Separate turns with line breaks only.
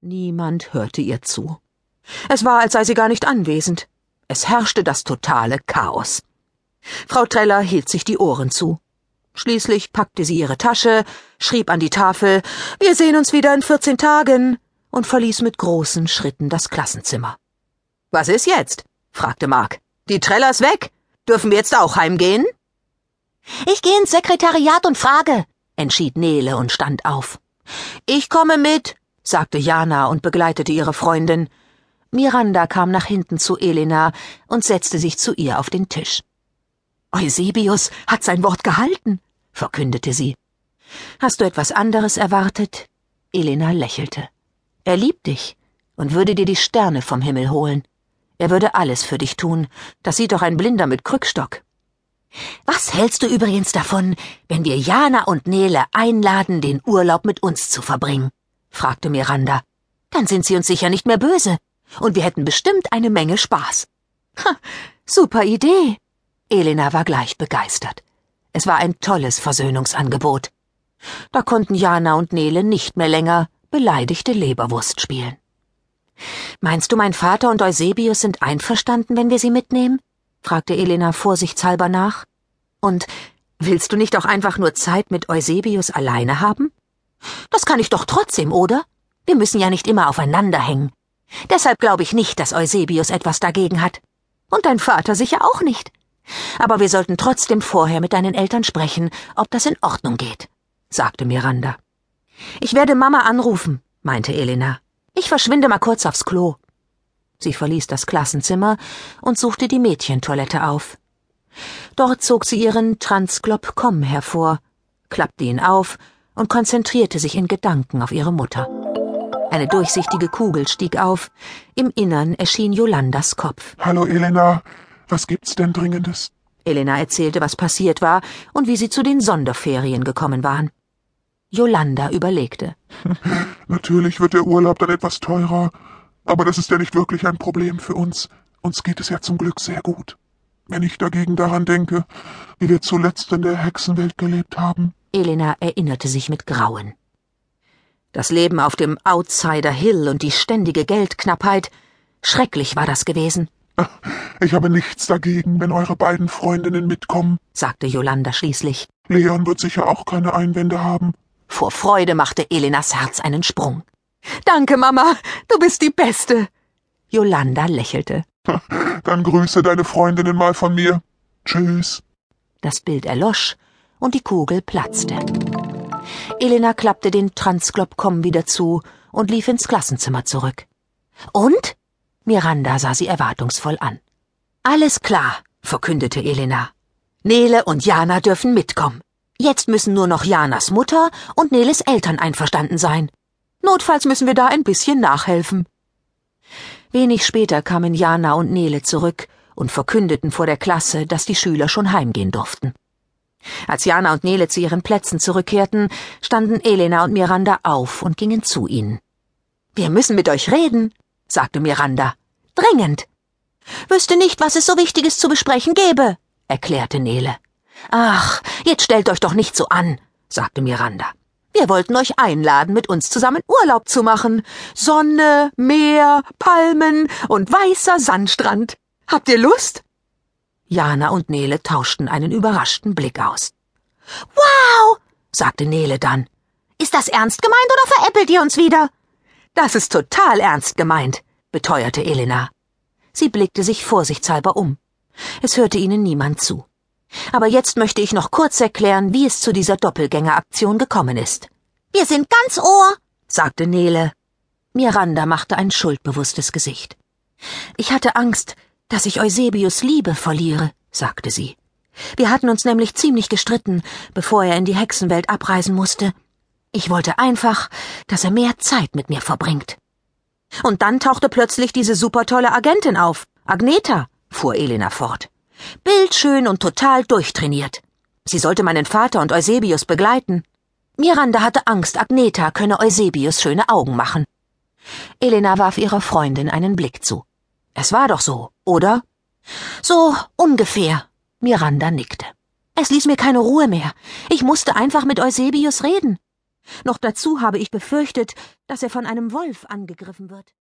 Niemand hörte ihr zu. Es war, als sei sie gar nicht anwesend. Es herrschte das totale Chaos. Frau Treller hielt sich die Ohren zu. Schließlich packte sie ihre Tasche, schrieb an die Tafel Wir sehen uns wieder in vierzehn Tagen und verließ mit großen Schritten das Klassenzimmer. Was ist jetzt? fragte Mark. Die Trellers weg? Dürfen wir jetzt auch heimgehen?
Ich gehe ins Sekretariat und frage, entschied Nele und stand auf.
Ich komme mit, sagte Jana und begleitete ihre Freundin. Miranda kam nach hinten zu Elena und setzte sich zu ihr auf den Tisch. Eusebius hat sein Wort gehalten, verkündete sie. Hast du etwas anderes erwartet? Elena lächelte. Er liebt dich und würde dir die Sterne vom Himmel holen. Er würde alles für dich tun. Das sieht doch ein Blinder mit Krückstock.
Was hältst du übrigens davon, wenn wir Jana und Nele einladen, den Urlaub mit uns zu verbringen? Fragte Miranda. Dann sind sie uns sicher nicht mehr böse. Und wir hätten bestimmt eine Menge Spaß.
Ha, super Idee. Elena war gleich begeistert. Es war ein tolles Versöhnungsangebot. Da konnten Jana und Nele nicht mehr länger beleidigte Leberwurst spielen. Meinst du, mein Vater und Eusebius sind einverstanden, wenn wir sie mitnehmen? fragte Elena vorsichtshalber nach. Und willst du nicht auch einfach nur Zeit mit Eusebius alleine haben? Das kann ich doch trotzdem, oder? Wir müssen ja nicht immer aufeinander hängen. Deshalb glaube ich nicht, dass Eusebius etwas dagegen hat. Und dein Vater sicher auch nicht. Aber wir sollten trotzdem vorher mit deinen Eltern sprechen, ob das in Ordnung geht, sagte Miranda. Ich werde Mama anrufen, meinte Elena. Ich verschwinde mal kurz aufs Klo. Sie verließ das Klassenzimmer und suchte die Mädchentoilette auf. Dort zog sie ihren Transglop-Com hervor, klappte ihn auf und konzentrierte sich in Gedanken auf ihre Mutter. Eine durchsichtige Kugel stieg auf, im Innern erschien Jolandas Kopf.
Hallo Elena, was gibt's denn Dringendes?
Elena erzählte, was passiert war und wie sie zu den Sonderferien gekommen waren. Jolanda überlegte.
Natürlich wird der Urlaub dann etwas teurer, aber das ist ja nicht wirklich ein Problem für uns. Uns geht es ja zum Glück sehr gut. Wenn ich dagegen daran denke, wie wir zuletzt in der Hexenwelt gelebt haben.
Elena erinnerte sich mit Grauen. Das Leben auf dem Outsider Hill und die ständige Geldknappheit, schrecklich war das gewesen.
Ich habe nichts dagegen, wenn eure beiden Freundinnen mitkommen,
sagte Jolanda schließlich.
Leon wird sicher auch keine Einwände haben.
Vor Freude machte Elenas Herz einen Sprung. Danke, Mama, du bist die Beste. Jolanda lächelte.
Dann grüße deine Freundinnen mal von mir. Tschüss.
Das Bild erlosch und die Kugel platzte. Elena klappte den Transglobcom wieder zu und lief ins Klassenzimmer zurück. Und? Miranda sah sie erwartungsvoll an. Alles klar, verkündete Elena. Nele und Jana dürfen mitkommen. Jetzt müssen nur noch Janas Mutter und Neles Eltern einverstanden sein. Notfalls müssen wir da ein bisschen nachhelfen. Wenig später kamen Jana und Nele zurück und verkündeten vor der Klasse, dass die Schüler schon heimgehen durften. Als Jana und Nele zu ihren Plätzen zurückkehrten, standen Elena und Miranda auf und gingen zu ihnen. Wir müssen mit euch reden, sagte Miranda. Dringend. Wüsste nicht, was es so Wichtiges zu besprechen gäbe, erklärte Nele. Ach, jetzt stellt euch doch nicht so an, sagte Miranda. Wir wollten euch einladen, mit uns zusammen Urlaub zu machen. Sonne, Meer, Palmen und weißer Sandstrand. Habt ihr Lust? Jana und Nele tauschten einen überraschten Blick aus.
Wow, sagte Nele dann. Ist das ernst gemeint oder veräppelt ihr uns wieder?
Das ist total ernst gemeint, beteuerte Elena. Sie blickte sich vorsichtshalber um. Es hörte ihnen niemand zu. Aber jetzt möchte ich noch kurz erklären, wie es zu dieser Doppelgängeraktion gekommen ist.
Wir sind ganz Ohr,
sagte Nele. Miranda machte ein schuldbewusstes Gesicht. Ich hatte Angst, dass ich Eusebius Liebe verliere, sagte sie. Wir hatten uns nämlich ziemlich gestritten, bevor er in die Hexenwelt abreisen musste. Ich wollte einfach, dass er mehr Zeit mit mir verbringt. Und dann tauchte plötzlich diese supertolle Agentin auf, Agneta, fuhr Elena fort. Bildschön und total durchtrainiert. Sie sollte meinen Vater und Eusebius begleiten. Miranda hatte Angst, Agneta könne Eusebius schöne Augen machen. Elena warf ihrer Freundin einen Blick zu. Es war doch so, oder? So ungefähr. Miranda nickte. Es ließ mir keine Ruhe mehr. Ich musste einfach mit Eusebius reden. Noch dazu habe ich befürchtet, dass er von einem Wolf angegriffen wird.